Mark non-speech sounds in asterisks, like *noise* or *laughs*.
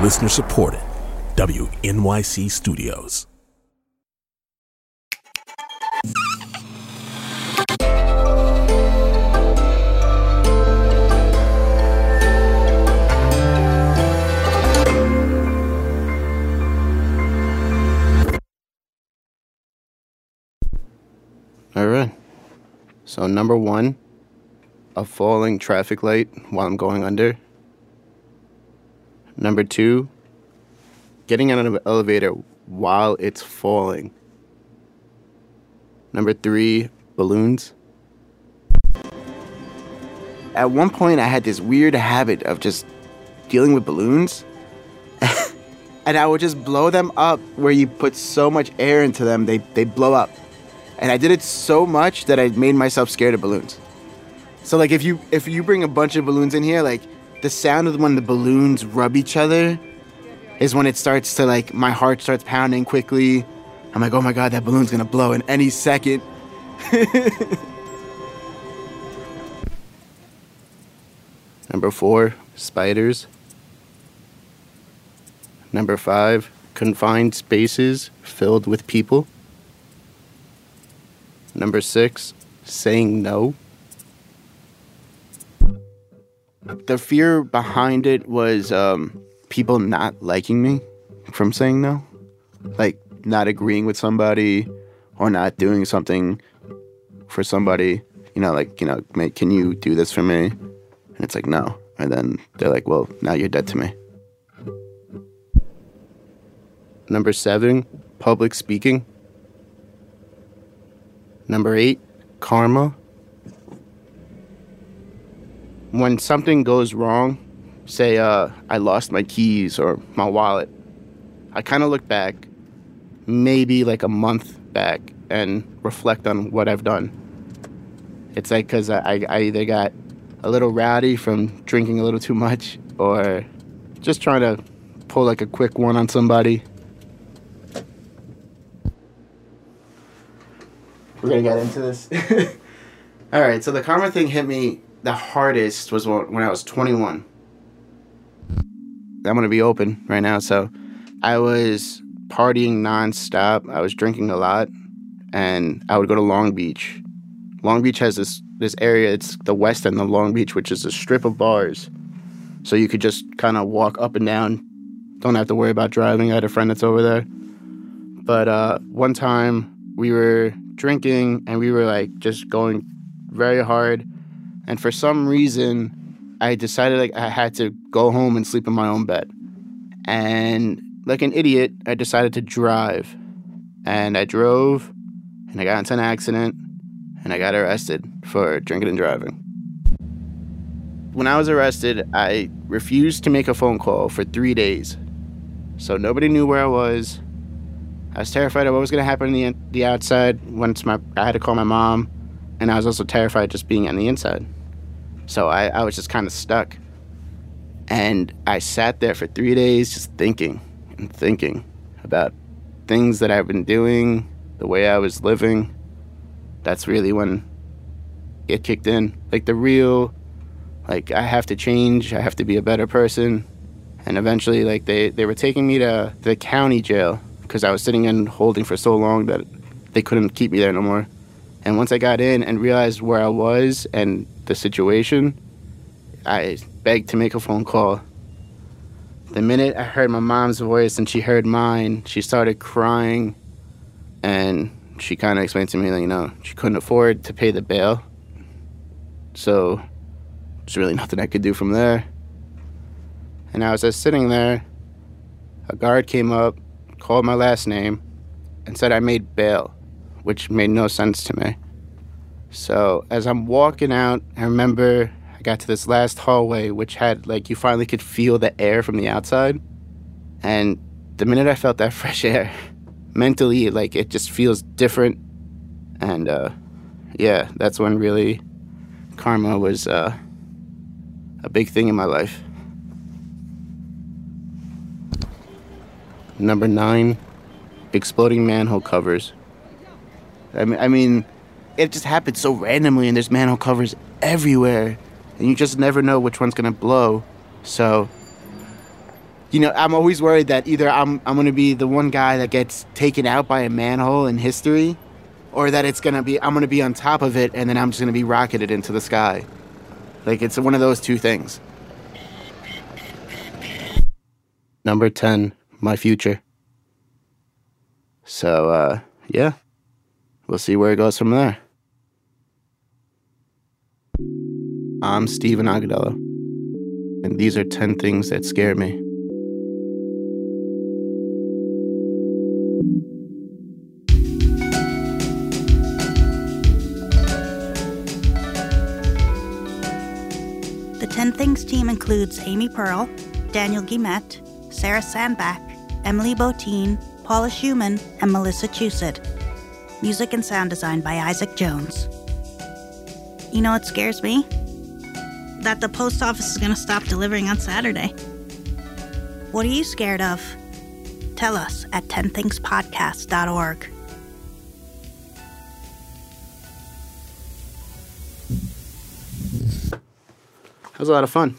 Listener supported. WNYC Studios. All right. So number one, a falling traffic light while I'm going under. Number two, getting out of an elevator while it's falling. Number three, balloons. At one point, I had this weird habit of just dealing with balloons. *laughs* and I would just blow them up where you put so much air into them, they, they blow up. And I did it so much that I made myself scared of balloons. So like if you if you bring a bunch of balloons in here, like the sound of when the balloons rub each other is when it starts to like my heart starts pounding quickly. I'm like, oh my god, that balloon's gonna blow in any second. *laughs* Number four, spiders. Number five, confined spaces filled with people. Number six, saying no. The fear behind it was um, people not liking me from saying no. Like not agreeing with somebody or not doing something for somebody. You know, like, you know, can you do this for me? And it's like, no. And then they're like, well, now you're dead to me. Number seven, public speaking. Number eight, karma. When something goes wrong, say uh, I lost my keys or my wallet, I kind of look back, maybe like a month back, and reflect on what I've done. It's like because I, I either got a little rowdy from drinking a little too much or just trying to pull like a quick one on somebody we're gonna get into this. *laughs* All right, so the karma thing hit me the hardest was when I was 21. I'm gonna be open right now. So I was partying nonstop. I was drinking a lot, and I would go to Long Beach. Long Beach has this this area. It's the west end of Long Beach, which is a strip of bars. So you could just kind of walk up and down. Don't have to worry about driving. I had a friend that's over there. But uh, one time we were drinking and we were like just going very hard. And for some reason, I decided like I had to go home and sleep in my own bed. And like an idiot, I decided to drive. And I drove and I got into an accident and I got arrested for drinking and driving. When I was arrested, I refused to make a phone call for three days. So nobody knew where I was. I was terrified of what was going to happen on the, the outside once my I had to call my mom, and I was also terrified just being on the inside. So I, I was just kind of stuck. And I sat there for three days just thinking and thinking about things that I've been doing, the way I was living. That's really when it kicked in. Like the real, like I have to change, I have to be a better person. And eventually, like they, they were taking me to the county jail because I was sitting in holding for so long that they couldn't keep me there no more. And once I got in and realized where I was and the situation, I begged to make a phone call. The minute I heard my mom's voice and she heard mine, she started crying and she kind of explained to me that, you know, she couldn't afford to pay the bail. So there's really nothing I could do from there. And I was just sitting there. A guard came up called my last name, and said I made bail, which made no sense to me. So as I'm walking out, I remember I got to this last hallway, which had like you finally could feel the air from the outside. And the minute I felt that *laughs* fresh air, mentally, like it just feels different. And uh, yeah, that's when really karma was uh, a big thing in my life. Number nine, exploding manhole covers. I mean, I mean, it just happens so randomly, and there's manhole covers everywhere, and you just never know which one's gonna blow. So, you know, I'm always worried that either I'm I'm gonna be the one guy that gets taken out by a manhole in history, or that it's gonna be I'm gonna be on top of it, and then I'm just gonna be rocketed into the sky. Like it's one of those two things. Number ten, my future. So, uh, yeah, we'll see where it goes from there. I'm Steven Agudelo, and these are 10 things that scare me. The 10 Things team includes Amy Pearl, Daniel Guillemette, Sarah Sandbach, Emily Botein, Paula Szuchman, and Melissa Chusett. Music and sound design by Isaac Jones. You know what scares me? That the post office is going to stop delivering on Saturday. What are you scared of? Tell us at 10thingspodcast.org. That was a lot of fun.